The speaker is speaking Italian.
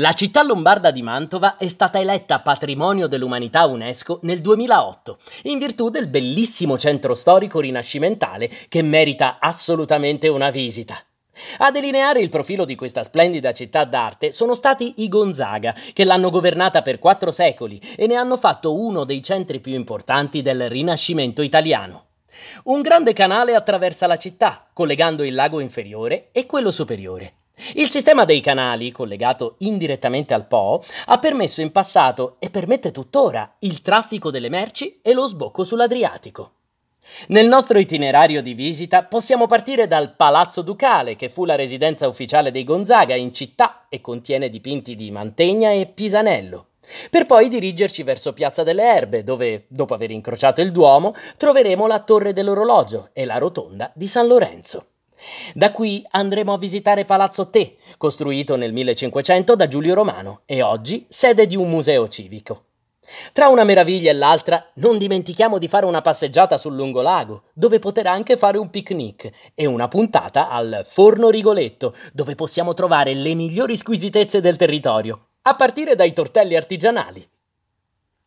La città lombarda di Mantova è stata eletta Patrimonio dell'Umanità UNESCO nel 2008, in virtù del bellissimo centro storico rinascimentale che merita assolutamente una visita. A delineare il profilo di questa splendida città d'arte sono stati i Gonzaga, che l'hanno governata per quattro secoli e ne hanno fatto uno dei centri più importanti del Rinascimento italiano. Un grande canale attraversa la città, collegando il lago inferiore e quello superiore. Il sistema dei canali, collegato indirettamente al Po, ha permesso in passato e permette tuttora il traffico delle merci e lo sbocco sull'Adriatico. Nel nostro itinerario di visita possiamo partire dal Palazzo Ducale, che fu la residenza ufficiale dei Gonzaga in città e contiene dipinti di Mantegna e Pisanello, per poi dirigerci verso Piazza delle Erbe, dove, dopo aver incrociato il Duomo, troveremo la Torre dell'Orologio e la Rotonda di San Lorenzo. Da qui andremo a visitare Palazzo Te, costruito nel 1500 da Giulio Romano e oggi sede di un museo civico. Tra una meraviglia e l'altra, non dimentichiamo di fare una passeggiata sul lungolago, dove poter anche fare un picnic, e una puntata al Forno Rigoletto, dove possiamo trovare le migliori squisitezze del territorio, a partire dai tortelli artigianali.